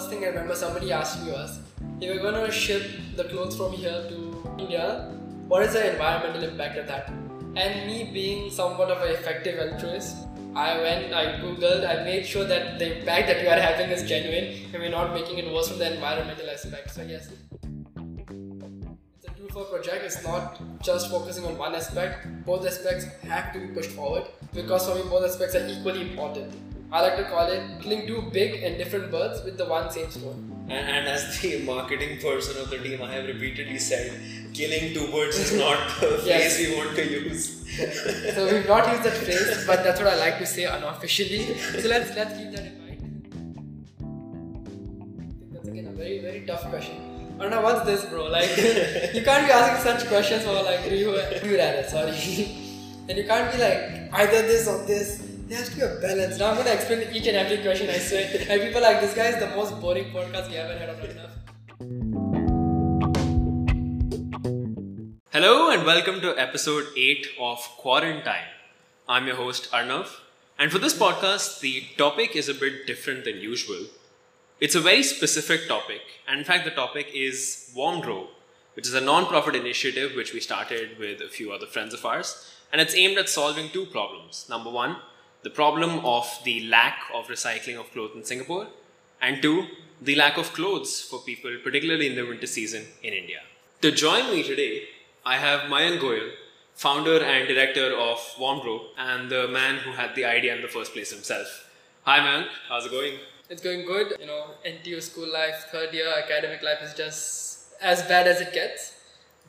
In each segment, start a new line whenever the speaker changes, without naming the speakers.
first thing I remember somebody asked me was, if you're going to ship the clothes from here to India, what is the environmental impact of that? And me being somewhat of an effective altruist, I went, I googled, I made sure that the impact that we are having is genuine and we're not making it worse from the environmental aspect. So, yes, it's a two for project, it's not just focusing on one aspect, both aspects have to be pushed forward because for me, both aspects are equally important. I like to call it killing two big and different birds with the one same stone.
And, and, as the marketing person of the team, I have repeatedly said, killing two birds is not the phrase we want to use.
so we've not used that phrase, but that's what I like to say unofficially. So let's let's keep that in mind. I think that's again a very very tough question. I don't know what's this, bro. Like you can't be asking such questions for like you you rather sorry, and you can't be like either this or this there has to be a balance. Now I'm going to explain each and every question I say. And people like, this guy is the most boring podcast we ever heard of right now.
Hello and welcome to episode 8 of Quarantine. I'm your host Arnav. And for this podcast, the topic is a bit different than usual. It's a very specific topic. And in fact, the topic is Warmdrobe, which is a non-profit initiative which we started with a few other friends of ours. And it's aimed at solving two problems. Number one, the problem of the lack of recycling of clothes in Singapore, and two, the lack of clothes for people, particularly in the winter season in India. To join me today, I have Mayank Goyal, founder and director of Warmdrobe, and the man who had the idea in the first place himself. Hi, Mayank. How's it going?
It's going good. You know, NTU school life, third year academic life is just as bad as it gets.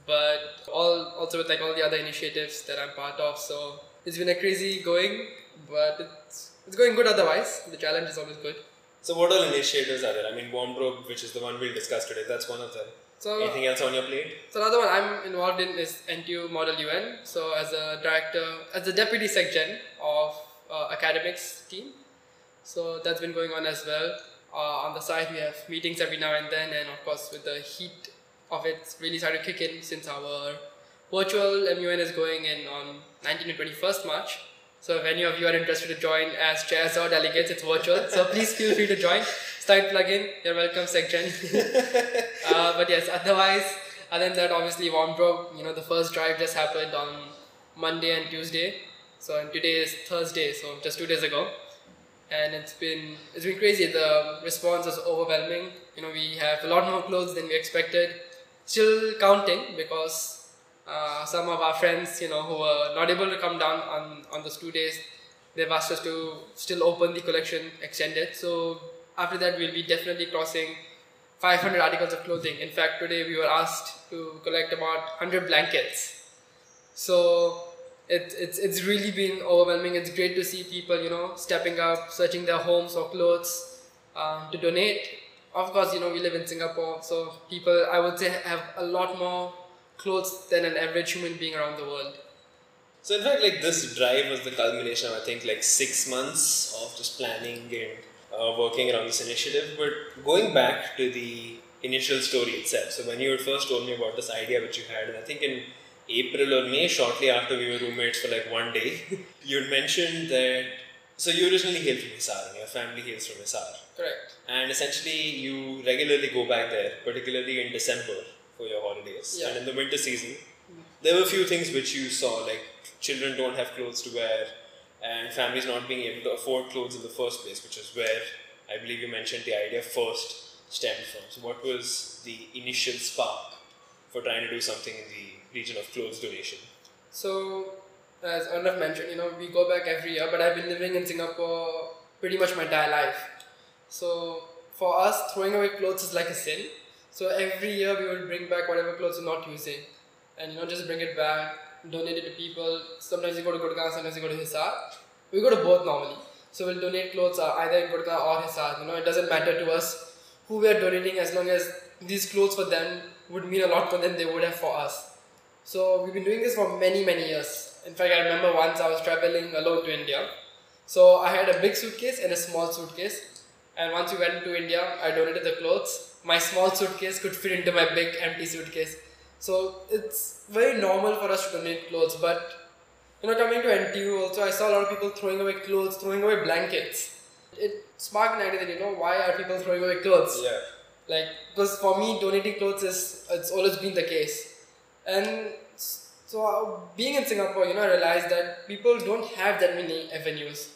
But all also with like all the other initiatives that I'm part of, so it's been a crazy going but it's, it's going good otherwise. The challenge is always good.
So, what all initiatives are there? I mean, Warmdrobe, which is the one we'll discuss today, that's one of them. So, Anything else on your plate?
So, another one I'm involved in is NTU Model UN. So, as a director, as the deputy secgen of uh, academics team. So, that's been going on as well. Uh, on the side, we have meetings every now and then, and of course, with the heat of it really started to kick in since our virtual MUN is going in on 19 and 21st March. So if any of you are interested to join as chairs or delegates, it's virtual. So please feel free to join. Start plugin. You're welcome, section. uh, but yes, otherwise, other than that, obviously Warmdrobe, you know, the first drive just happened on Monday and Tuesday. So and today is Thursday, so just two days ago. And it's been it's been crazy. The response is overwhelming. You know, we have a lot more clothes than we expected. Still counting because uh, some of our friends, you know, who were not able to come down on, on those two days, they've asked us to still open the collection, extend it. So after that, we'll be definitely crossing 500 articles of clothing. In fact, today we were asked to collect about 100 blankets. So it, it's, it's really been overwhelming. It's great to see people, you know, stepping up, searching their homes for clothes uh, to donate. Of course, you know, we live in Singapore, so people, I would say, have a lot more clothes than an average human being around the world.
So in fact, like this drive was the culmination of I think like six months of just planning and uh, working around this initiative. But going back to the initial story itself, so when you had first told me about this idea which you had, and I think in April or May, shortly after we were roommates for like one day, you mentioned that. So you originally hail from Hisar, and your family hails from Hisar.
Correct.
And essentially, you regularly go back there, particularly in December for your holidays. Yeah. And in the winter season, there were a few things which you saw, like children don't have clothes to wear, and families not being able to afford clothes in the first place, which is where I believe you mentioned the idea first stemmed from. So, what was the initial spark for trying to do something in the region of clothes donation?
So, as Arnav mentioned, you know, we go back every year, but I've been living in Singapore pretty much my entire life. So, for us, throwing away clothes is like a sin so every year we will bring back whatever clothes we're not using, and you know just bring it back, donate it to people. Sometimes you go to Gurgaon, sometimes you go to Hisar. We go to both normally. So we'll donate clothes uh, either in Gurgaon or Hisar. You know it doesn't matter to us who we are donating as long as these clothes for them would mean a lot more than they would have for us. So we've been doing this for many many years. In fact, I remember once I was traveling alone to India. So I had a big suitcase and a small suitcase. And once we went to India, I donated the clothes my small suitcase could fit into my big empty suitcase. So it's very normal for us to donate clothes, but you know, coming to NTU also, I saw a lot of people throwing away clothes, throwing away blankets. It sparked an idea that you know why are people throwing away clothes?
Yeah.
Like because for me, donating clothes is it's always been the case, and so uh, being in Singapore, you know, I realized that people don't have that many avenues,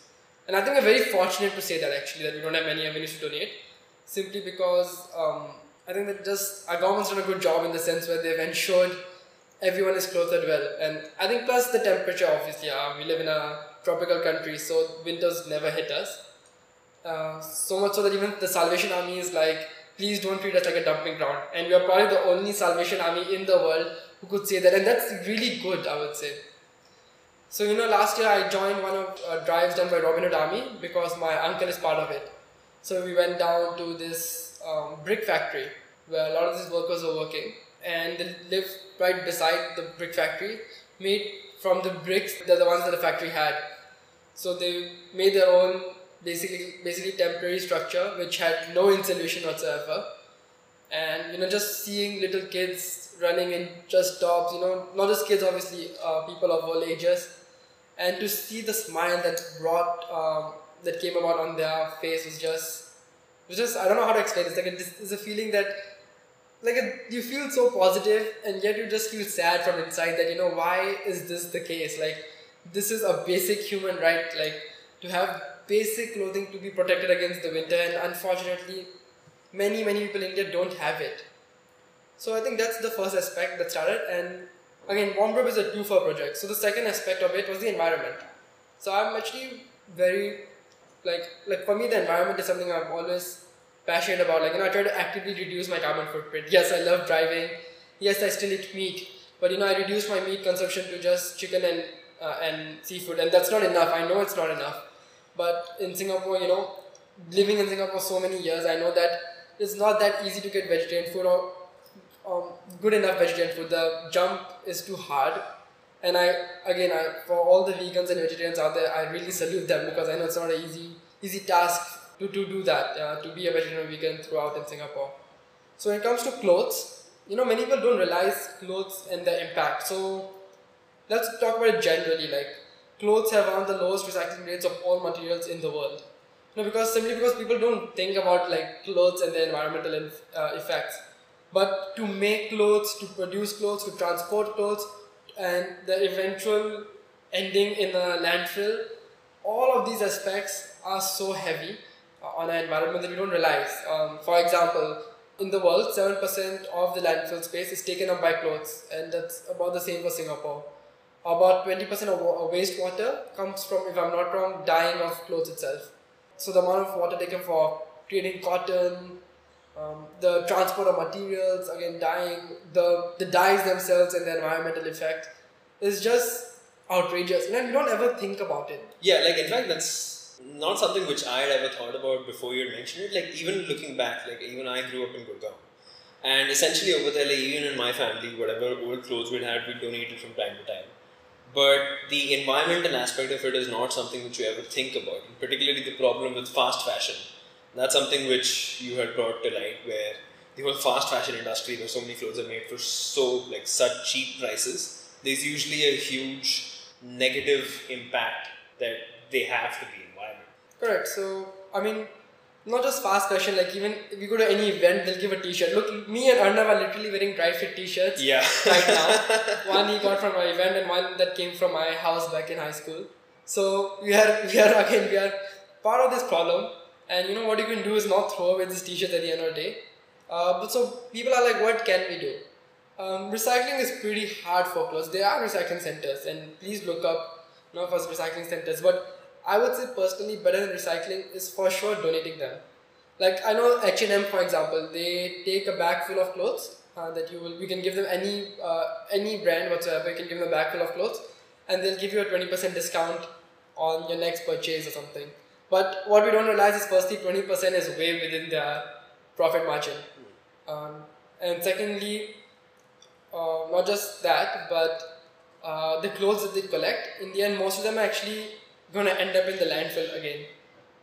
and I think we're very fortunate to say that actually that we don't have many avenues to donate, simply because um, I think that just our government's done a good job in the sense where they've ensured everyone is clothed well, and I think plus the temperature obviously. Uh, we live in a tropical country, so winters never hit us. Uh, so much so that even the Salvation Army is like please don't treat us like a dumping ground. And we are probably the only Salvation Army in the world who could say that, and that's really good, I would say. So you know, last year I joined one of uh, drives done by Robin Hood Army because my uncle is part of it. So we went down to this um, brick factory where a lot of these workers were working, and they live right beside the brick factory, made from the bricks that the ones that the factory had. So they made their own basically basically temporary structure which had no insulation whatsoever. And you know just seeing little kids running in just tops you know not just kids obviously uh, people of all ages. And to see the smile that brought um, that came about on their face was just was just I don't know how to explain. It's like a, it's a feeling that like a, you feel so positive and yet you just feel sad from inside that you know why is this the case? Like this is a basic human right. Like to have basic clothing to be protected against the winter and unfortunately many many people in India don't have it. So I think that's the first aspect that started and again Warmdrobe is a two for project. So the second aspect of it was the environment. So I'm actually very like like for me the environment is something I'm always passionate about. Like you know I try to actively reduce my carbon footprint. Yes, I love driving. Yes, I still eat meat. But you know I reduce my meat consumption to just chicken and uh, and seafood and that's not enough. I know it's not enough. But in Singapore, you know, living in Singapore so many years, I know that it's not that easy to get vegetarian food or um, good enough vegetarian food. The jump is too hard. And I, again, I, for all the vegans and vegetarians out there, I really salute them because I know it's not an easy, easy task to, to do that, uh, to be a vegetarian vegan throughout in Singapore. So when it comes to clothes, you know, many people don't realize clothes and their impact. So let's talk about it generally. Like clothes have one of the lowest recycling rates of all materials in the world. You know, because simply because people don't think about like clothes and their environmental uh, effects. But to make clothes, to produce clothes, to transport clothes, and the eventual ending in a landfill, all of these aspects are so heavy uh, on our environment that we don't realize. Um, for example, in the world, 7% of the landfill space is taken up by clothes, and that's about the same for Singapore about 20% of wastewater comes from, if I'm not wrong, dyeing of clothes itself. So the amount of water taken for creating cotton, um, the transport of materials, again dyeing, the, the dyes themselves and the environmental effect is just outrageous. And we don't ever think about it.
Yeah, like in fact that's not something which I had ever thought about before you mentioned it. Like even looking back, like even I grew up in Gurgaon. And essentially over there, like even in my family, whatever old clothes we had, we donated from time to time but the environmental aspect of it is not something which you ever think about. Particularly the problem with fast fashion. That's something which you had brought to light, where the whole fast fashion industry, where so many clothes are made for so like such cheap prices, there's usually a huge negative impact that they have to the environment.
Correct. So I mean, not just fast fashion, like even if you go to any event, they'll give a t-shirt. Look, me and Arnav are literally wearing dry fit t-shirts
yeah.
right now. one he got from my event and one that came from my house back in high school. So we are, we are again, we are part of this problem. And you know what you can do is not throw away this t-shirt at the end of the day. Uh, but so people are like, what can we do? Um, recycling is pretty hard for clothes. There are recycling centers and please look up you know, for recycling centers. But I would say personally better than recycling is for sure donating them. Like I know H&M for example, they take a bag full of clothes uh, that you will, we can give them any uh, any brand whatsoever, you can give them a bag full of clothes and they'll give you a 20% discount on your next purchase or something. But what we don't realize is firstly 20% is way within their profit margin. Um, and secondly, uh, not just that, but uh, the clothes that they collect, in the end, most of them are actually going to end up in the landfill again.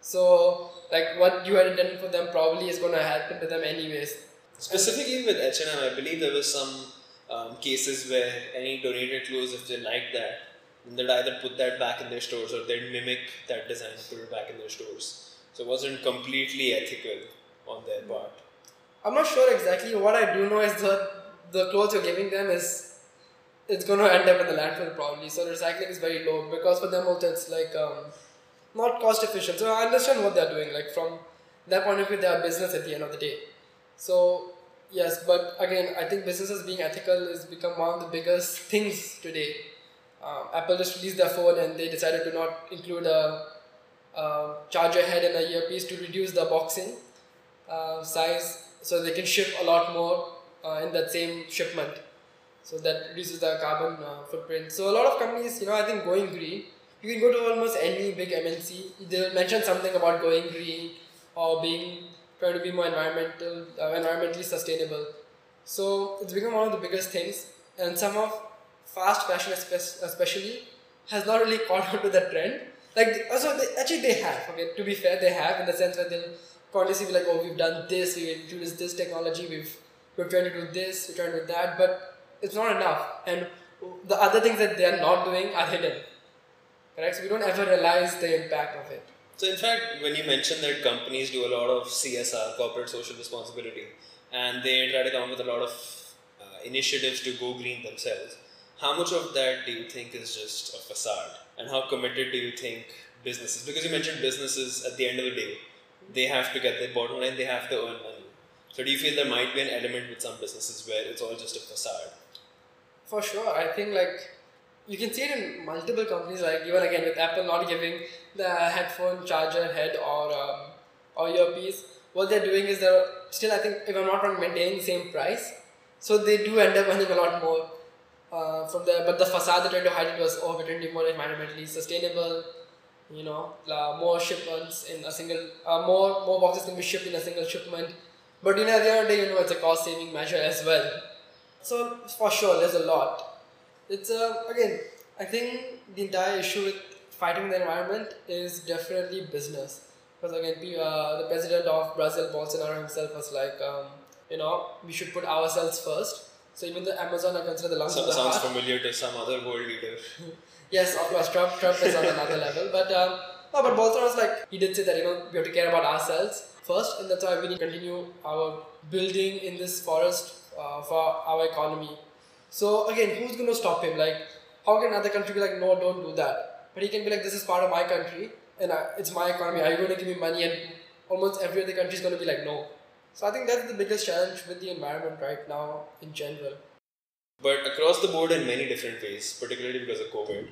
So, like what you had intended for them probably is going to happen to them anyways.
Specifically with H&M, I believe there was some um, cases where any donated clothes, if they like that, then they'd either put that back in their stores or they'd mimic that design and put it back in their stores. So it wasn't completely ethical on their part.
I'm not sure exactly. What I do know is that the clothes you're giving them is it's going to end up in the landfill probably. So recycling is very low because for them also it's like um, not cost efficient. So I understand what they're doing. Like from that point of view, they are business at the end of the day. So yes, but again, I think businesses being ethical has become one of the biggest things today. Um, Apple just released their phone and they decided to not include a, a charger head and a earpiece to reduce the boxing uh, size so they can ship a lot more uh, in that same shipment. So that reduces the carbon uh, footprint. So a lot of companies you know i think going green you can go to almost any big mnc they'll mention something about going green or being trying to be more environmental uh, environmentally sustainable. So it's become one of the biggest things and some of fast fashion especially has not really caught on to that trend like also they, actually they have okay to be fair they have in the sense where they'll constantly be like oh we've done this we've introduced this technology we've we're trying to do this we're trying to do that but it's not enough. And the other things that they are not doing are hidden. Correct? So we don't ever realize the impact of it.
So, in fact, when you mentioned that companies do a lot of CSR, corporate social responsibility, and they try to come up with a lot of uh, initiatives to go green themselves, how much of that do you think is just a facade? And how committed do you think businesses, because you mentioned businesses at the end of the day, they have to get their bottom line, they have to earn money. So, do you feel there might be an element with some businesses where it's all just a facade?
For sure, I think like you can see it in multiple companies. Like even again with Apple not giving the headphone charger head or um, or earpiece, what they're doing is they're still I think if I'm not wrong maintaining the same price. So they do end up earning a lot more uh, from there. But the facade they're trying to hide it was oh to be more environmentally sustainable. You know, uh, more shipments in a single, uh, more more boxes can be shipped in a single shipment. But you know, at the end of the day, you know, it's a cost saving measure as well. So for sure, there's a lot. It's uh, again, I think the entire issue with fighting the environment is definitely business. Because again, uh, the president of Brazil, Bolsonaro himself, was like, um, you know, we should put ourselves first. So even the Amazon are considered the lungs
of
the
sounds
heart.
familiar to some other world leader.
yes, of course, Trump. Trump is on another level, but um, no, but Bolsonaro was like, he did say that you know we have to care about ourselves first, and that's why we need to continue our building in this forest uh, for our economy. So again, who's going to stop him? Like, how can another country be like, no, don't do that? But he can be like, this is part of my country and I, it's my economy. Are you going to give me money? And almost every other country is going to be like, no. So I think that's the biggest challenge with the environment right now in general.
But across the board in many different ways, particularly because of COVID,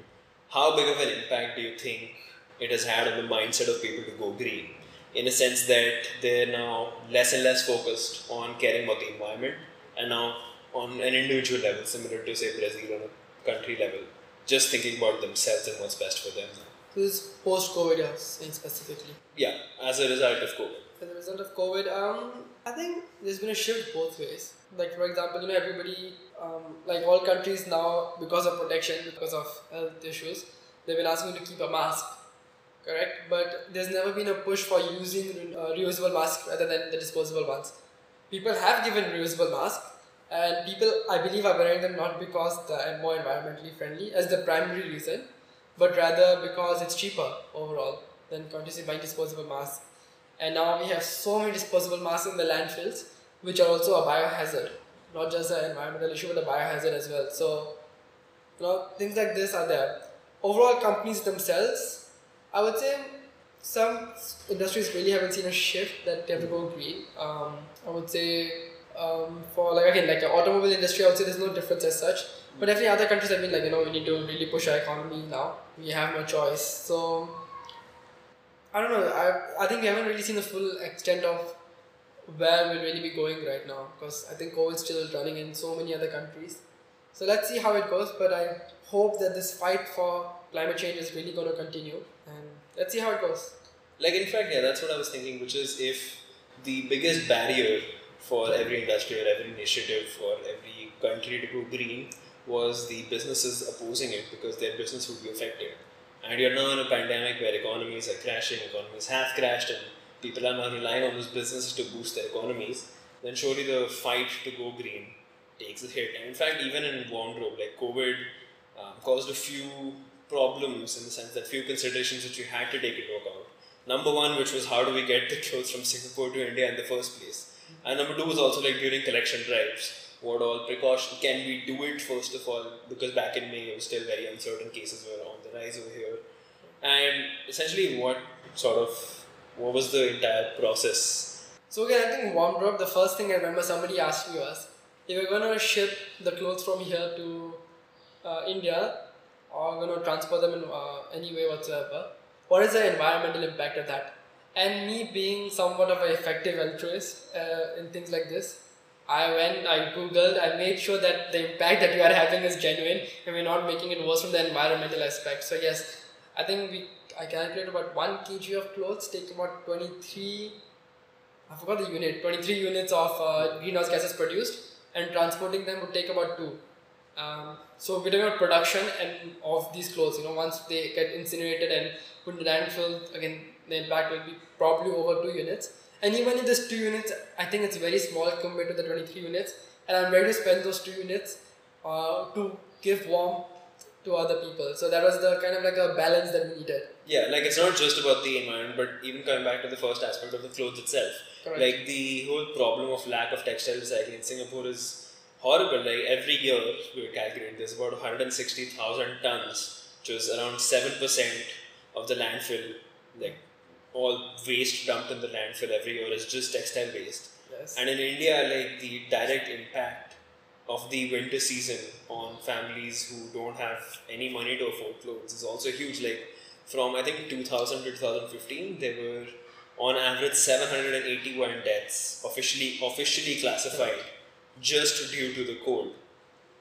how big of an impact do you think it has had on the mindset of people to go green? In a sense that they're now less and less focused on caring about the environment and now on an individual level, similar to say Brazil on a country level, just thinking about themselves and what's best for them.
So this post-COVID, saying specifically.
Yeah, as a result of COVID.
As a result of COVID, um, I think there's been a shift both ways. Like for example, you know, everybody, um, like all countries now, because of protection, because of health issues, they've been asking you to keep a mask. Correct, but there's never been a push for using uh, reusable masks rather than the disposable ones people have given reusable masks and people I believe are wearing them not because they're more environmentally friendly as the primary reason, but rather because it's cheaper overall than continuously buying disposable masks. And now we have so many disposable masks in the landfills, which are also a biohazard, not just an environmental issue, but a biohazard as well. So, you know, things like this are there. Overall, companies themselves, I would say some industries really haven't seen a shift that they have to go green. Um, I would say um, for like again like the automobile industry, I would say there's no difference as such. But definitely other countries have been like you know we need to really push our economy now. We have no choice. So I don't know. I I think we haven't really seen the full extent of where we'll really be going right now because I think COVID's still running in so many other countries. So let's see how it goes. But I hope that this fight for climate change is really going to continue and let's see how it goes.
Like in fact, yeah, that's what I was thinking. Which is if the biggest barrier for every industry or every initiative or every country to go green was the businesses opposing it because their business would be affected. And you're now in a pandemic where economies are crashing, economies have crashed, and people are now relying on those businesses to boost their economies. Then surely the fight to go green takes a hit. And in fact, even in Warmdrobe, like COVID um, caused a few problems in the sense that few considerations which you had to take into account number one, which was how do we get the clothes from Singapore to India in the first place, and number two was also like during collection drives. What all precaution can we do it first of all? Because back in May, it was still very uncertain. Cases were on the rise over here, and essentially, what sort of what was the entire process?
So again, I think Warmdrobe. The first thing I remember somebody asked me was, if we're gonna ship the clothes from here to uh, India, or gonna transport them in uh, any way whatsoever, what is the environmental impact of that? And me being somewhat of an effective altruist uh, in things like this, I went, I googled, I made sure that the impact that we are having is genuine, and we're not making it worse from the environmental aspect. So yes, I think we I calculated about one kg of clothes take about twenty three. I forgot the unit. Twenty three units of uh, greenhouse gases produced, and transporting them would take about two. Um, so we're talking about production and of these clothes. You know, once they get incinerated and put in the landfill, again the impact will be probably over two units. And even in this two units, I think it's very small compared to the 23 units. And I'm ready to spend those two units uh, to give warmth to other people. So that was the kind of like a balance that we needed.
Yeah, like it's not just about the environment, but even coming back to the first aspect of the clothes itself.
Correct.
Like the whole problem of lack of textile recycling in Singapore is horrible. Like every year, we were calculating there's about 160,000 tons, which is around 7% of the landfill. Like all waste dumped in the landfill every year is just textile waste.
Yes.
And in India, like the direct impact of the winter season on families who don't have any money to afford clothes is also huge. Like from I think 2000 to 2015, there were on average 781 deaths officially officially classified just due to the cold,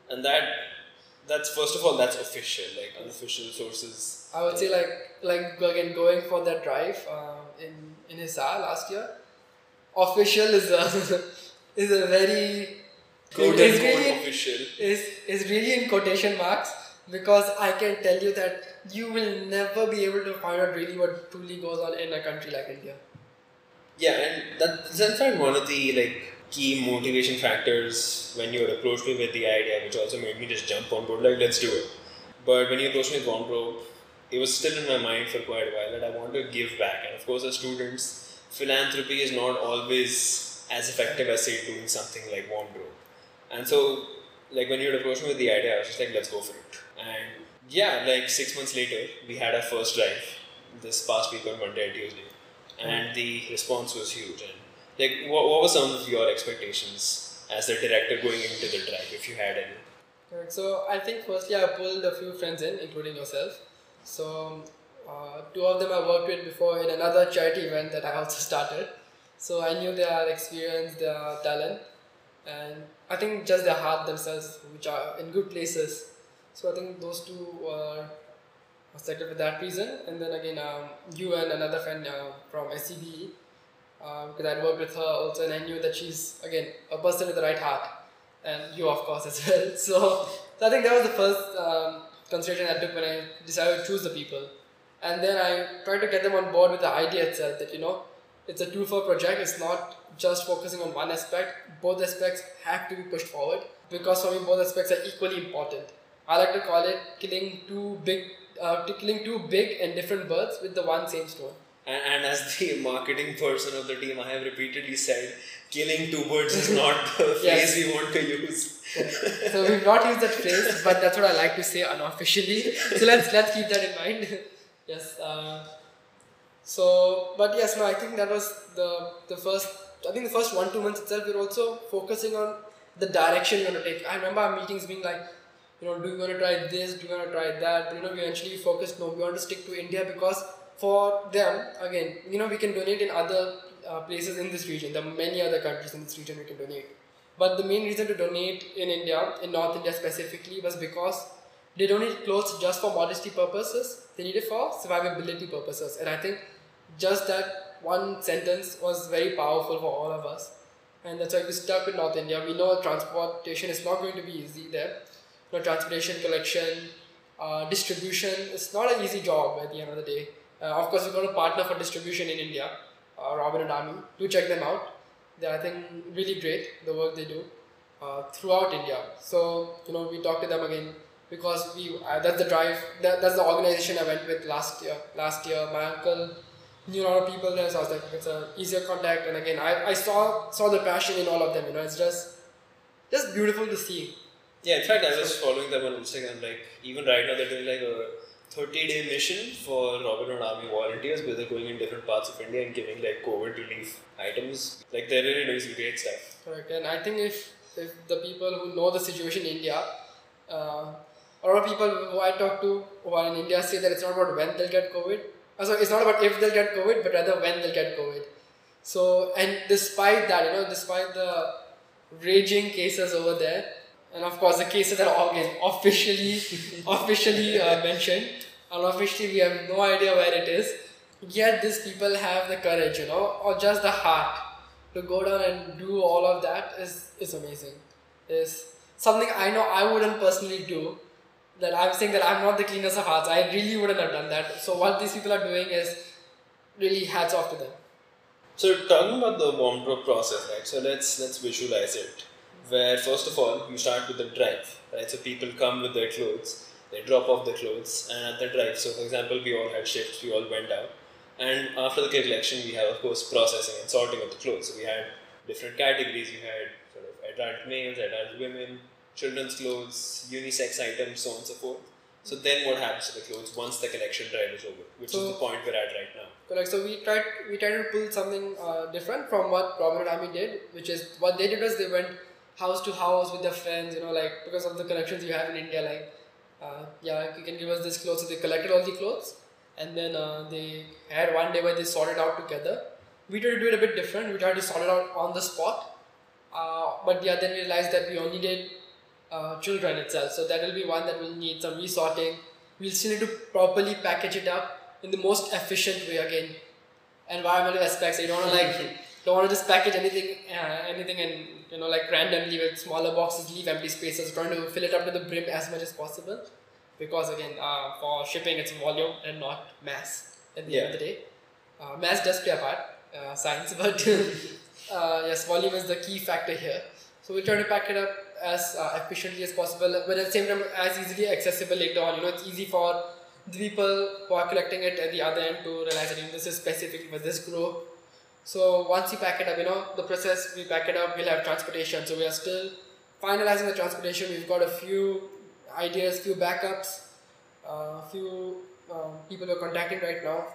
and that that's first of all that's official. Like unofficial sources.
I would say like like again going for that drive uh, in in Hisar last year. Official is a is a very
Quote
is really
official.
is is really in quotation marks because I can tell you that you will never be able to find out really what truly goes on in a country like India.
Yeah, and that's in fact one of the like key motivation factors when you approached me with the idea, which also made me just jump on board, like let's do it. But when you approached me with Warmdrobe, it was still in my mind for quite a while that I want to give back. And of course, as students, philanthropy is not always as effective as say doing something like Warmdrobe. And so, like when you had approached me with the idea, I was just like, let's go for it. And yeah, like six months later, we had our first drive this past week on Monday and Tuesday, and the response was huge. And like, what, what were some of your expectations as the director going into the drive, if you had any?
So I think firstly I pulled a few friends in, including yourself. So uh, two of them I worked with before in another charity event that I also started. So I knew their experience, their talent, and I think just their heart themselves, which are in good places. So I think those two were selected for that reason. And then again, um, you and another friend uh, from SCBE, uh, because I'd worked with her also, and I knew that she's again a person with the right heart and you of course as well. So, so I think that was the first um, consideration I took when I decided to choose the people. And then I tried to get them on board with the idea itself that you know it's a two for project. It's not just focusing on one aspect. Both aspects have to be pushed forward because for me both aspects are equally important. I like to call it killing two big, uh, killing two big and different birds with the one same stone.
And, and as the marketing person of the team, I have repeatedly said, killing two birds is not the
Yes.
phrase we want to use.
so we've not used that phrase, but that's what I like to say unofficially. So let's let's keep that in mind. yes. Uh, so, but yes, no, I think that was the the first. I think the first one two months itself, we we're also focusing on the direction we're gonna take. I remember our meetings being like, you know, do you want to try this? Do you want to try that? But, you know, we eventually focused. No, we want to stick to India because for them, again, you know, we can donate in other uh, places in this region. There are many other countries in this region we can donate. But the main reason to donate in India, in North India specifically, was because they don't need clothes just for modesty purposes. They need it for survivability purposes. And I think just that one sentence was very powerful for all of us. And that's why we stuck with North India. We know transportation is not going to be easy there. You know, transportation, collection, uh, distribution, it's not an easy job at the end of the day. Uh, of course, we've got a partner for distribution in India, uh, Robin Hood Army. Do check them out. They're, I think, really great, the work they do uh, throughout India. So, you know, we talked to them again because we uh, that's the drive, that, that's the organization I went with last year. Last year, my uncle knew a lot of people there, so I was like, it's a easier contact. And again, I, I saw saw the passion in all of them. You know, it's just just beautiful to see.
Yeah, in fact, I was following them on Instagram. Like, even right now, they're doing like a 30 day mission for Robin Hood Army volunteers where they're going in different parts of India and giving like COVID relief items. Like, they're really doing some great stuff.
Correct. And I think if, if the people who know the situation in India, uh, a lot of people who I talk to who are in India say that it's not about when they'll get COVID. Uh, So it's not about if they'll get COVID, but rather when they'll get COVID. So, and despite that, you know, despite the raging cases over there, and of course the cases that are officially officially uh, mentioned, and officially we have no idea where it is. Yet these people have the courage, you know, or just the heart to go down and do all of that is is amazing. Is something I know I wouldn't personally do. That I'm saying that I'm not the cleanest of hearts. I really wouldn't have done that. So what these people are doing is really hats off to them.
So talking about the Warmdrobe process, right? So let's let's visualize it. Where first of all you start with the drive, right? So people come with their clothes, they drop off the clothes, and at the drive. So for example, we all had shifts, we all went out, and after the collection, we have of course processing and sorting of the clothes. So we had different categories. You had sort of adult males, adult women, children's clothes, unisex items, so on and so forth. So then what happens to the clothes once the collection drive is over, which is the point we're at right now.
Correct. So we tried we tried to pull something uh, different from what Hood Army did, which is what they did was they went house to house with their friends, you know, like because of the connections you have in India, like uh, yeah, you can give us this clothes. So they collected all the clothes, and then uh, they had one day where they sorted out together. We tried to do it a bit different. We tried to sort it out on the spot, uh, but yeah, then we realized that we only did uh, children itself. So that will be one that will need some resorting. We'll still need to properly package it up in the most efficient way again. Environmental aspects. You don't want to like don't want to just package anything uh, anything and you know like randomly with smaller boxes, leave empty spaces. Trying to fill it up to the brim as much as possible, because again uh, for shipping it's volume and not mass. At the end of the day, uh, mass does play a part, uh, science, but uh, yes, volume is the key factor here. So we try to pack it up as uh, efficiently as possible, but at the same time as easily accessible later on. You know, it's easy for the people who are collecting it at the other end to realize that you know, this is specific for this group. So once you pack it up, you know, the process we pack it up, we'll have transportation. So we are still finalizing the transportation. We've got a few ideas, few backups, a few um, people we're contacting right now.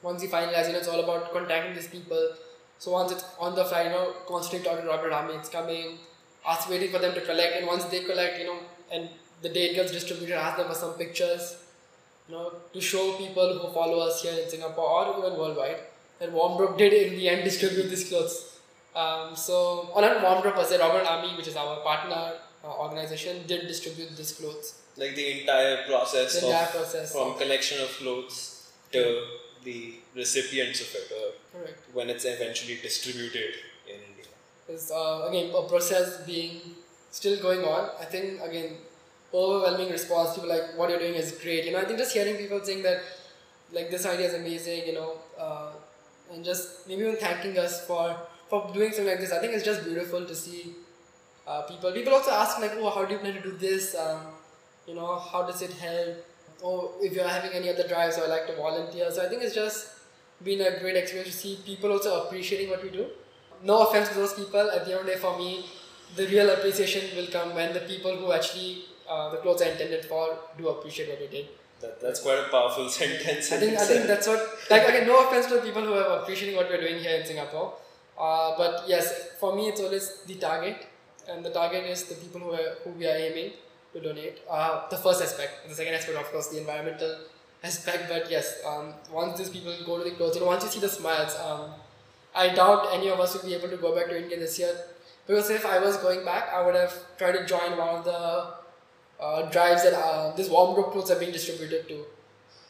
Once you finalize, you know, it's all about contacting these people. So once it's on the fly, you know, constantly talking to Robin Hood Army, it's coming, ask waiting for them to collect, and once they collect, you know, and the it gets distributed, ask them for some pictures, you know, to show people who follow us here in Singapore or even worldwide. And Warmdrobe did in the end distribute these clothes. Um, so, or not Warmdrobe per se, Robin Hood Army, which is our partner uh, organization, did distribute these clothes.
Like the entire process
The
of
entire process.
from collection of clothes to the recipients of it, or
Correct.
when it's eventually distributed in India.
is uh, again a process being still going on. I think again overwhelming response. People like what you're doing is great. You know, I think just hearing people saying that like this idea is amazing. You know, uh, and just maybe even thanking us for for doing something like this. I think it's just beautiful to see uh, people. People also ask like, oh, how do you plan to do this? Um, you know, how does it help? Or if you're having any other drives, or like to volunteer. So I think it's just been a great experience to see people also appreciating what we do no offense to those people, at the end of the day, for me, the real appreciation will come when the people who actually uh, the clothes are intended for do appreciate what we did.
That, that's quite a powerful sentence.
I
in
think I think that's what like again, no offense to the people who are appreciating what we're doing here in Singapore. Uh, but yes, for me, it's always the target, and the target is the people who are, who we are aiming to donate. Uh, the first aspect, and the second aspect, of course, the environmental aspect. But yes, um, once these people go to the clothes, you know, once you see the smiles, um, I doubt any of us will be able to go back to India this year. Because if I was going back, I would have tried to join one of the uh, drives that uh, this Warmdrobe are being distributed to.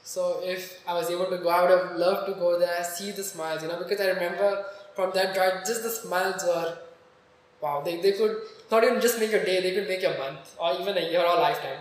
So if I was able to go, I would have loved to go there, see the smiles, you know, because I remember from that drive, just the smiles were, wow, they, they could not even just make your day, they could make your month or even a year or lifetime.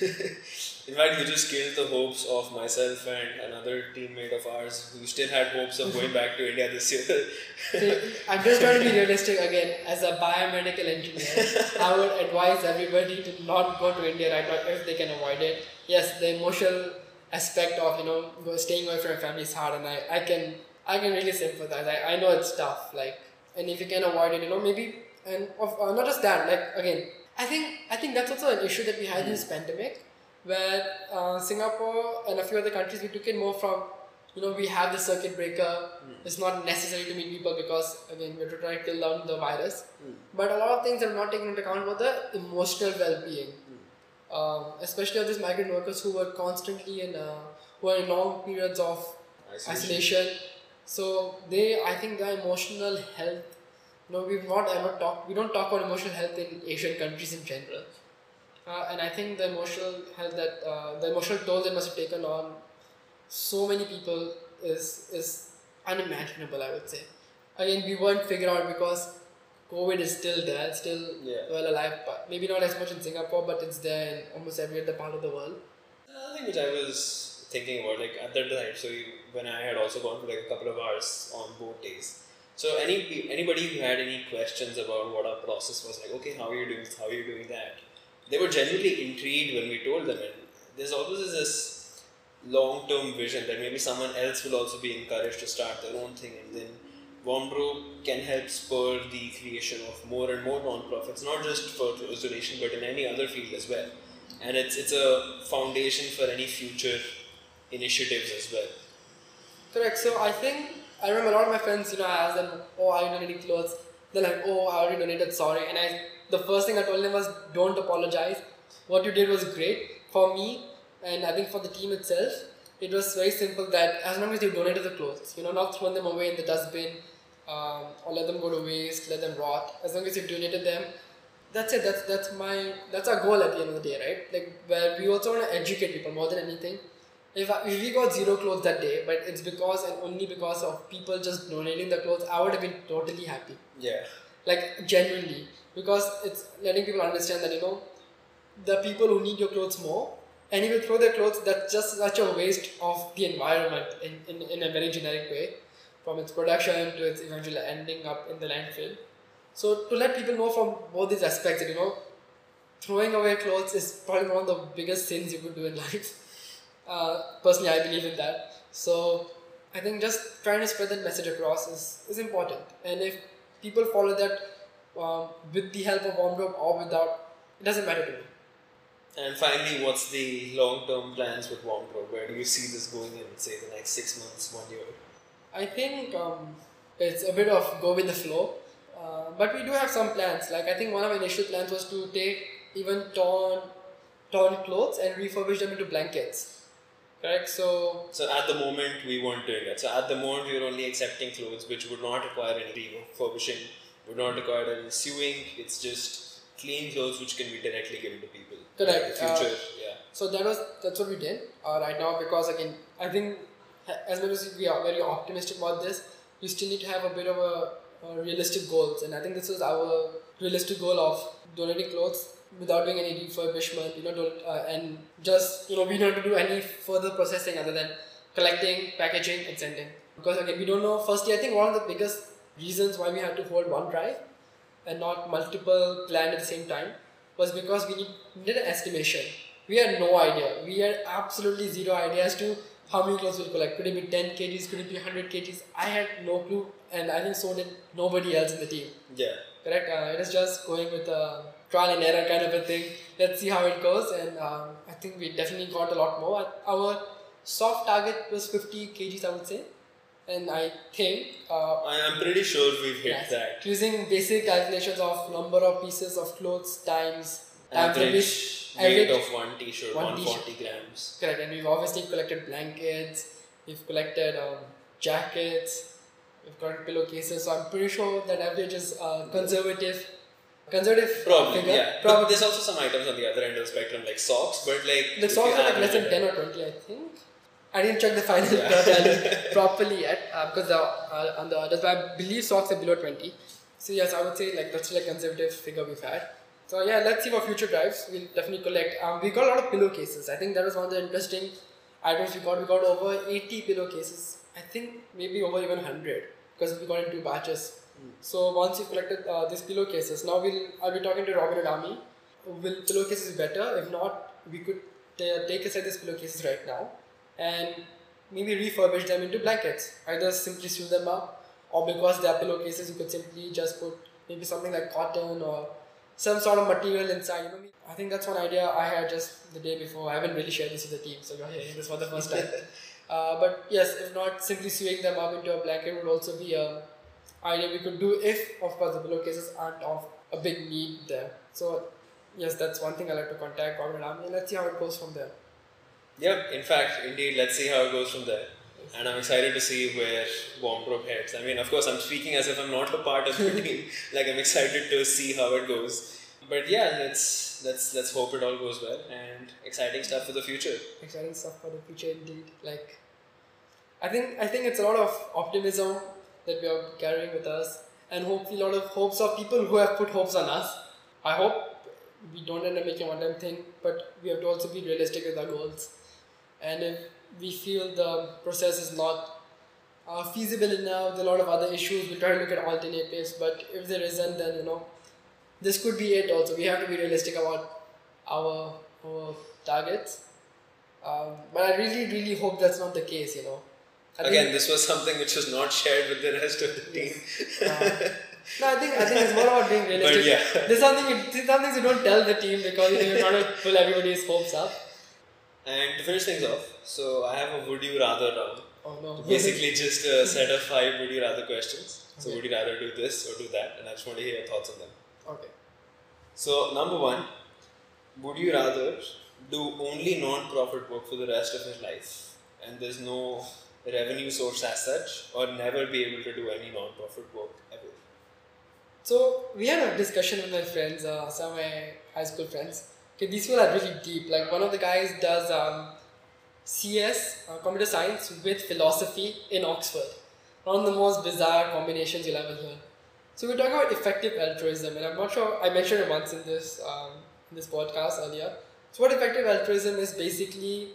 In fact, you just killed the hopes of myself and another teammate of ours who still had hopes of going back to India this year.
See, I'm just trying to be realistic again. As a biomedical engineer, I would advise everybody to not go to India right now if they can avoid it. Yes, the emotional aspect of you know staying away from your family is hard, and I, I can I can really sympathize. I, I know it's tough, like, and if you can avoid it, you know, maybe and of, uh, not just that, like again, I think I think that's also an issue that we had in this pandemic, where uh, Singapore and a few other countries we took it more from. You know, we have the circuit breaker. It's not necessary to meet people because again we're trying to kill down the virus. But a lot of things are not taken into account for the emotional well-being um, especially of these migrant workers who were constantly in uh, who are in long periods of isolation. So they, I think, their emotional health. You know, we've not ever talked. We don't talk about emotional health in Asian countries in general. Uh, and I think the emotional health that uh, the emotional toll that must have taken on so many people is is unimaginable. I would say. Again, we won't figure out because COVID is still there, still
Yeah.
well alive, but maybe not as much in Singapore, but it's there in almost every other part of the world.
Another thing which I was thinking about, like at that time, so you, when I had also gone for like a couple of hours on both days. So any anybody who had any questions about what our process was like, okay, how are you doing this, how are you doing that, they were genuinely intrigued when we told them, and there's always this long term vision that maybe someone else will also be encouraged to start their own thing, and then Warmdrobe can help spur the creation of more and more non-profits, not just for closed donation, but in any other field as well. And it's it's a foundation for any future initiatives as well.
Correct. So I think I remember a lot of my friends, you know, I asked them, "Oh, are you donating clothes?" They're like, "Oh, I already donated. Sorry." And I, the first thing I told them was, "Don't apologize. What you did was great for me, and I think for the team itself. It was very simple that as long as you donated the clothes, you know, not throwing them away in the dustbin, um, or let them go to waste, let them rot. As long as you donated them, that's it. That's that's my that's our goal at the end of the day, right? Like where we also want to educate people more than anything. If, I, if we got zero clothes that day, but it's because and only because of people just donating the clothes, I would have been totally happy.
Yeah.
Like genuinely, because it's letting people understand that you know, the people who need your clothes more, and if you throw their clothes, that's just such a waste of the environment in, in, in a very generic way, from its production to its eventually ending up in the landfill. So to let people know from both these aspects, that, you know, throwing away clothes is probably one of the biggest sins you could do in life. Uh, personally, I believe in that. So I think just trying to spread that message across is, is important. And if people follow that um, with the help of Warmdrobe or without, it doesn't matter to me.
And finally, what's the long-term plans with Warmdrobe? Where do you see this going in, say, the next six months, one year?
I think um, it's a bit of go with the flow. Uh, but we do have some plans. Like I think one of our initial plans was to take even torn, torn clothes and refurbish them into blankets. Correct. So
So at the moment, we weren't doing that. So at the moment, we were only accepting clothes which would not require any refurbishing, would not require any sewing. It's just clean clothes which can be directly given to people.
Correct.
In the future, yeah.
So that was that's what we did uh, right now because again I think as much as we are very optimistic about this, we still need to have a bit of a, uh realistic goals, and I think this is our realistic goal of donating clothes without doing any refurbishment, you know, don't, uh, and just you know we don't have to do any further processing other than collecting, packaging, and sending. Because again we don't know. Firstly, I think one of the biggest reasons why we had to hold one drive and not multiple planned at the same time was because we need, needed an estimation. We had no idea. We had absolutely zero idea as to how many clothes we'll collect. Could it be 10 kgs? Could it be 100 kgs? I had no clue, and I think so did nobody else in the team.
Yeah.
Correct? Uh, it is just going with a trial and error kind of a thing. Let's see how it goes, and um, I think we definitely got a lot more. Our soft target was 50 kgs, I would say, and I think uh,
I, I'm pretty sure we've hit
Yes.
that.
Using basic calculations of number of pieces of clothes times time
Average weight of one t-shirt,
one
140 grams.
correct and we've obviously collected blankets we've collected um, jackets we've got pillowcases so I'm pretty sure that average is uh, conservative conservative
Probably,
figure
yeah. But
probably.
there's also some items on the other end of the spectrum, like socks, but like.
the socks are like less than 10 or 20 I think. I didn't check the final
Yeah.
properly yet uh, because the, uh, on the others but I believe socks are below 20 so yes I would say like that's like conservative figure we've had. So yeah let's see for future drives. We'll definitely collect. Um, we got a lot of pillowcases. I think that was one of the interesting items we got. We got over 80 pillowcases. I think maybe over even 100 because we got in two batches so once you've collected uh, these pillowcases now we'll I'll be talking to Robin Hood Army will pillowcases be better if not we could ta- take aside these pillowcases right now and maybe refurbish them into blankets. Either simply sew them up, or because they are pillowcases, you could simply just put maybe something like cotton or some sort of material inside. You know, I think that's one idea I had just the day before. I haven't really shared this with the team, so you're hearing this for the first time. uh, but yes, if not, simply sewing them up into a blanket would also be a idea we could do if, of course, the pillowcases aren't of a big need there. So yes, that's one thing I like to contact Corporate Army, and let's see how it goes from there.
Yeah, in fact, indeed, let's see how it goes from there. And I'm excited to see where Warmdrobe heads. I mean, of course, I'm speaking as if I'm not a part of the team. Like, I'm excited to see how it goes. But yeah, let's let's let's hope it all goes well and exciting stuff for the future.
Exciting stuff for the future, indeed. Like, I think I think it's a lot of optimism that we are carrying with us, and hopefully a lot of hopes of people who have put hopes on us. I hope we don't end up making one time thing, but we have to also be realistic with our goals. And if we feel the process is not uh, feasible enough, there are a lot of other issues. We try to look at alternatives, but if there isn't, then you know, this could be it. Also, we have to be realistic about our our targets. Um, but I really, really hope that's not the case. You know.
Again, this was something which was not shared with the rest of the team.
Uh, no, I think I think it's more about being realistic.
yeah.
There's something you- there's some things you don't tell the team because you know, you're trying to pull everybody's hopes up.
and to finish things off, so I have a would you rather round.
Oh no.
Basically, just a set of five would you rather questions. So,
Okay.
would you rather do this or do that? And I just want to hear your thoughts on them.
okay.
So, number one, would you rather do only non profit work for the rest of your life and there's no revenue source as such, or never be able to do any non profit work ever?
So we had a discussion with my friends, uh, some of my high school friends. Okay, these people are really deep. Like one of the guys does um, CS, uh, computer science, with philosophy in Oxford. One of the most bizarre combinations you'll ever hear. So we're talking about effective altruism, and I'm not sure I mentioned it once in this um, in this podcast earlier. So what effective altruism is basically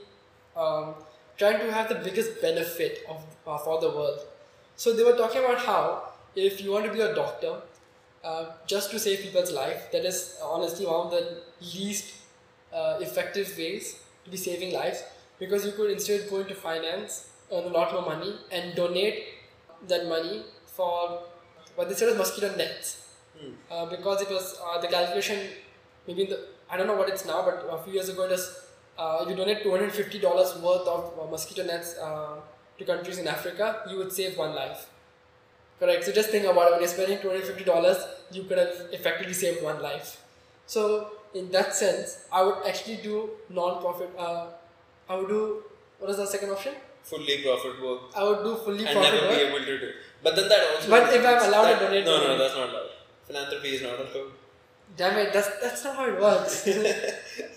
um, trying to have the biggest benefit of uh, for the world. So they were talking about how if you want to be a doctor, uh, just to save people's life, that is honestly one of the least uh, effective ways to be saving lives because you could instead go into finance, earn a lot more money, and donate that money for what they said was mosquito nets. Uh, because it was uh, the calculation, maybe in the, I don't know what it's now, but a few years ago it was uh, you donate $250 worth of uh, mosquito nets uh, to countries in Africa, you would save one life. Correct. So just think about it. When you're spending two hundred fifty dollars, you could have effectively saved one life. So in that sense, I would actually do non-profit. Uh, I would do what is the second option?
Fully profit work
I would do fully
and
profit
never be able to do. But then that also.
But if I'm allowed to
that-
donate
No,
to-
no, that's not allowed. Philanthropy is not allowed.
Damn it, that's that's not how it works.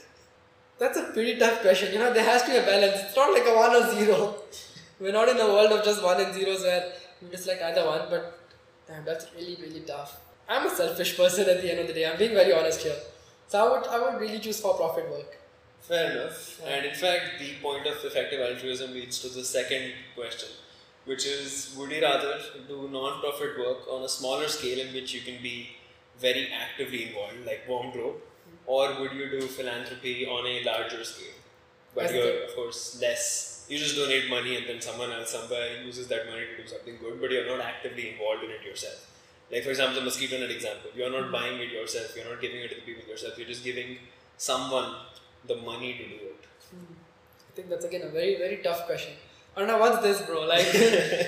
that's a pretty tough question. You know, there has to be a balance. It's not like a one or zero. We're not in a world of just one and zeros where you just like either one. But damn, that's really really tough. I'm a selfish person at the end of the day. I'm being very honest here. So I would I would really choose for profit work.
Fair enough. And in fact, the point of effective altruism leads to the second question, which is would you rather do non profit work on a smaller scale in which you can be very actively involved, like Warmdrobe, or would you do philanthropy on a larger scale? But
That's
you're, of course, less. You just donate money and then someone else somewhere uses that money to do something good, but you're not actively involved in it yourself. Like, for example, the mosquito net example. You're not mm-hmm. buying it yourself, you're not giving it to the people yourself, you're just giving someone the money to do it. Mm-hmm.
I think that's again a very very tough question. I don't know what's this, bro. Like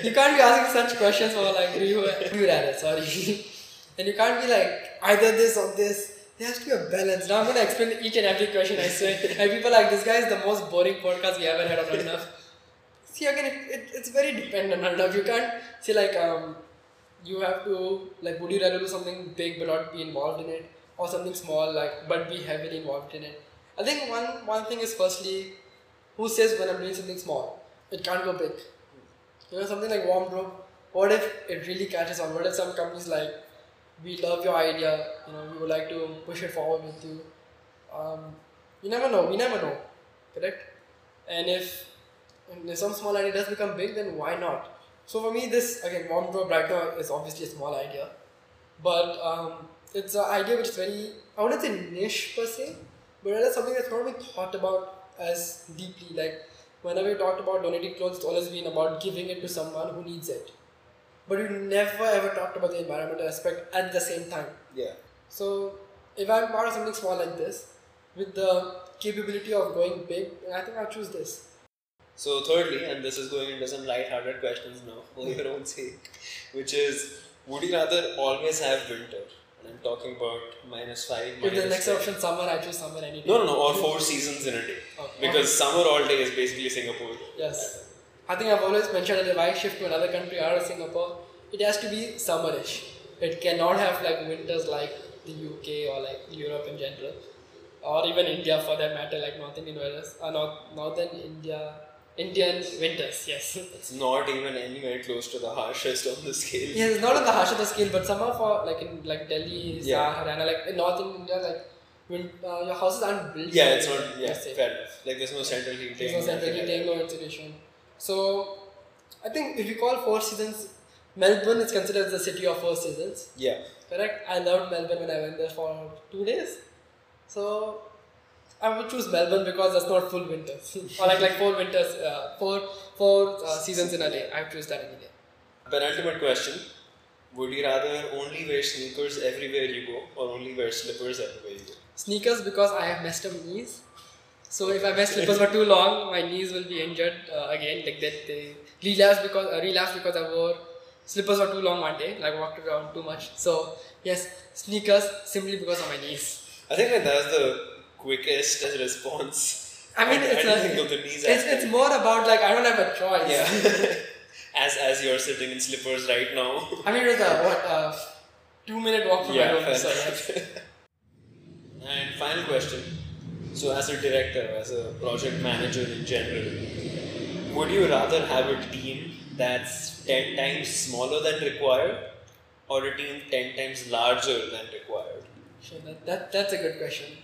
you can't be asking such questions for like do you do you rather? Sorry, and you can't be like either this or this. There has to be a balance. Now I'm gonna explain each and every question I say, and people like this guy is the most boring podcast we ever had on enough. See again, it, it, it's very dependent on enough. You can't see, like um, you have to like would you rather do something big but not be involved in it, or something small like but be heavily involved in it. I think one one thing is firstly, who says when I'm doing something small, it can't go big. You know, something like Warmdrobe. What if it really catches on? What if some companies like, we love your idea, you know, we would like to push it forward with you. Um, you never know. We never know, correct? And if, if some small idea does become big, then why not? So for me, this again, warm right now is obviously a small idea, but um, it's an idea which is very I wouldn't say niche per se, but rather something that's not been thought about as deeply. Like whenever you talked about donating clothes, it's always been about giving it to someone who needs it. But you never ever talked about the environmental aspect at the same time.
Yeah.
So if I'm part of something small like this, with the capability of going big, I think I'll choose this.
So thirdly, and this is going into some light-hearted questions now for your own sake, which is, would you rather always have winter? And I'm talking about minus five.
If the
minus
next
10.
option summer, I choose summer any day.
No, no, no, or four seasons in a day.
Okay.
Because summer all day is basically Singapore.
Yes. I think I've always mentioned that if I shift to another country out of Singapore, it has to be summerish. It cannot have like winters like the UK or like Europe in general, or even India for that matter, like North Indian winters, or North Northern India, Indian winters. Yes.
It's not even anywhere close to the harshest on the scale.
yes, it's not on the harsh of the scale, but somehow for like in like Delhi,
Yeah.
Haryana, like in northern India, like when uh, your houses aren't built.
Yeah, it's not. Yeah, fair enough. Like there's no central heating.
There's no central heating, no insulation. So, I think if you call four seasons, Melbourne is considered the city of four seasons.
Yeah.
Correct? I loved Melbourne when I went there for two days. So, I would choose Melbourne because that's not full winters. or like like four winters, uh, four four uh, seasons in a day. I would choose that any day.
Penultimate question: Would you rather only wear sneakers everywhere you go, or only wear slippers everywhere you go?
Sneakers because I have messed up knees. So if I wear slippers for too long, my knees will be injured uh, again. Like that, they relapse because uh, relapse because I wore slippers for too long one day. Like walked around too much. So yes, sneakers simply because of my knees.
I think that that's the quickest response.
I mean, it's
I
a,
the knees
it's, it's more about like I don't have a choice.
Yeah. as as you're sitting in slippers right now.
I mean, it was a what uh, two minute walk from my
yeah.
home.
fair
So yes.
and final question. So, as a director, as a project manager in general, would you rather have a team that's 10 times smaller than required or a team 10 times larger than required?
Sure, that, that that's a good question.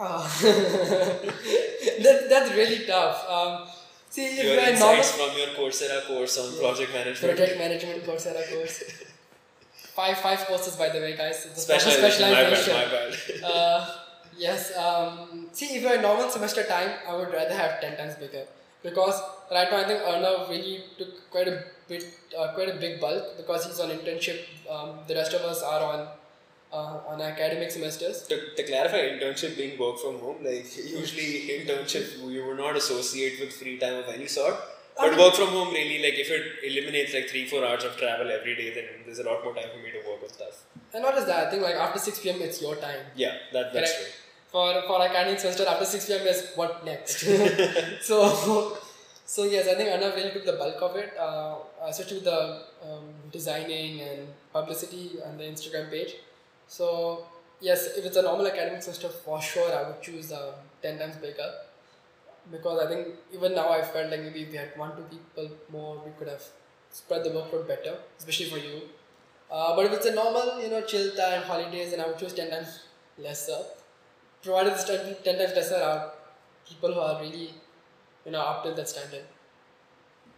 Ah. that, that's really tough. Um, see, if
Your
you're a normal
from your Coursera course on project management.
project management Coursera course, five five courses by the way, guys. It's a proper
Specialization, my bad, my bad.
Uh, yes. Um, see, if you're normal semester time, I would rather have ten times bigger because right now I think Arnav really took quite a bit, uh, quite a big bulk because he's on internship. Um, the rest of us are on uh, on academic semesters.
to, to clarify, internship being work from home, like usually internship you would not associate with free time of any sort. But work from home really, like if it eliminates like three, four hours of travel every day, then there's a lot more time for me to work on stuff.
And not just that, I think like after six pm it's your time.
Yeah, that, that's
Correct. For for academic semester after six pm is what next. so so yes, I think Arnav really took the bulk of it, uh, especially with the um, designing and publicity and the Instagram page. So yes, if it's a normal academic semester, for sure I would choose um, ten times bigger because I think even now I felt like maybe if we had one two people more, we could have spread the workload better, especially for you. Uh, but if it's a normal, you know, chill time, holidays, then I would choose 10 times lesser. Provided it's 10, 10 times lesser are people who are really, you know, up to that standard.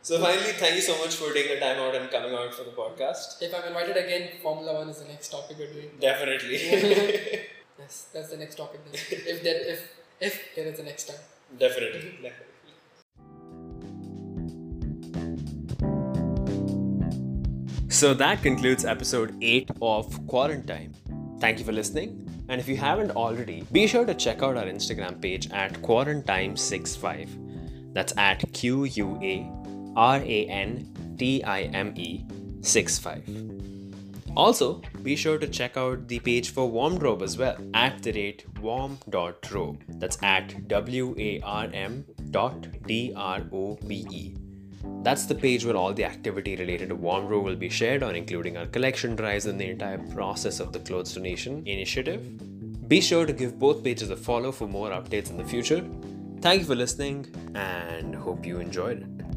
So finally, thank you so much for taking the time out and coming out for the podcast.
If I'm invited again, Formula One is the next topic we're doing.
Definitely.
Yes, that's the next topic then. if there, if if there is a next time.
Definitely. Definitely.
So that concludes episode 8 of Quarantime. Thank you for listening. And if you haven't already, be sure to check out our Instagram page at Quarantime65. That's at Q U A R A N T I M E 65. Also, be sure to check out the page for Warm Warmdrobe as well at the rate warm.drobe. That's at W A R M dot D R O B E. That's the page where all the activity related to Warm Warmdrobe will be shared on, including our collection drives and the entire process of the clothes donation initiative. Be sure to give both pages a follow for more updates in the future. Thank you for listening and hope you enjoyed it.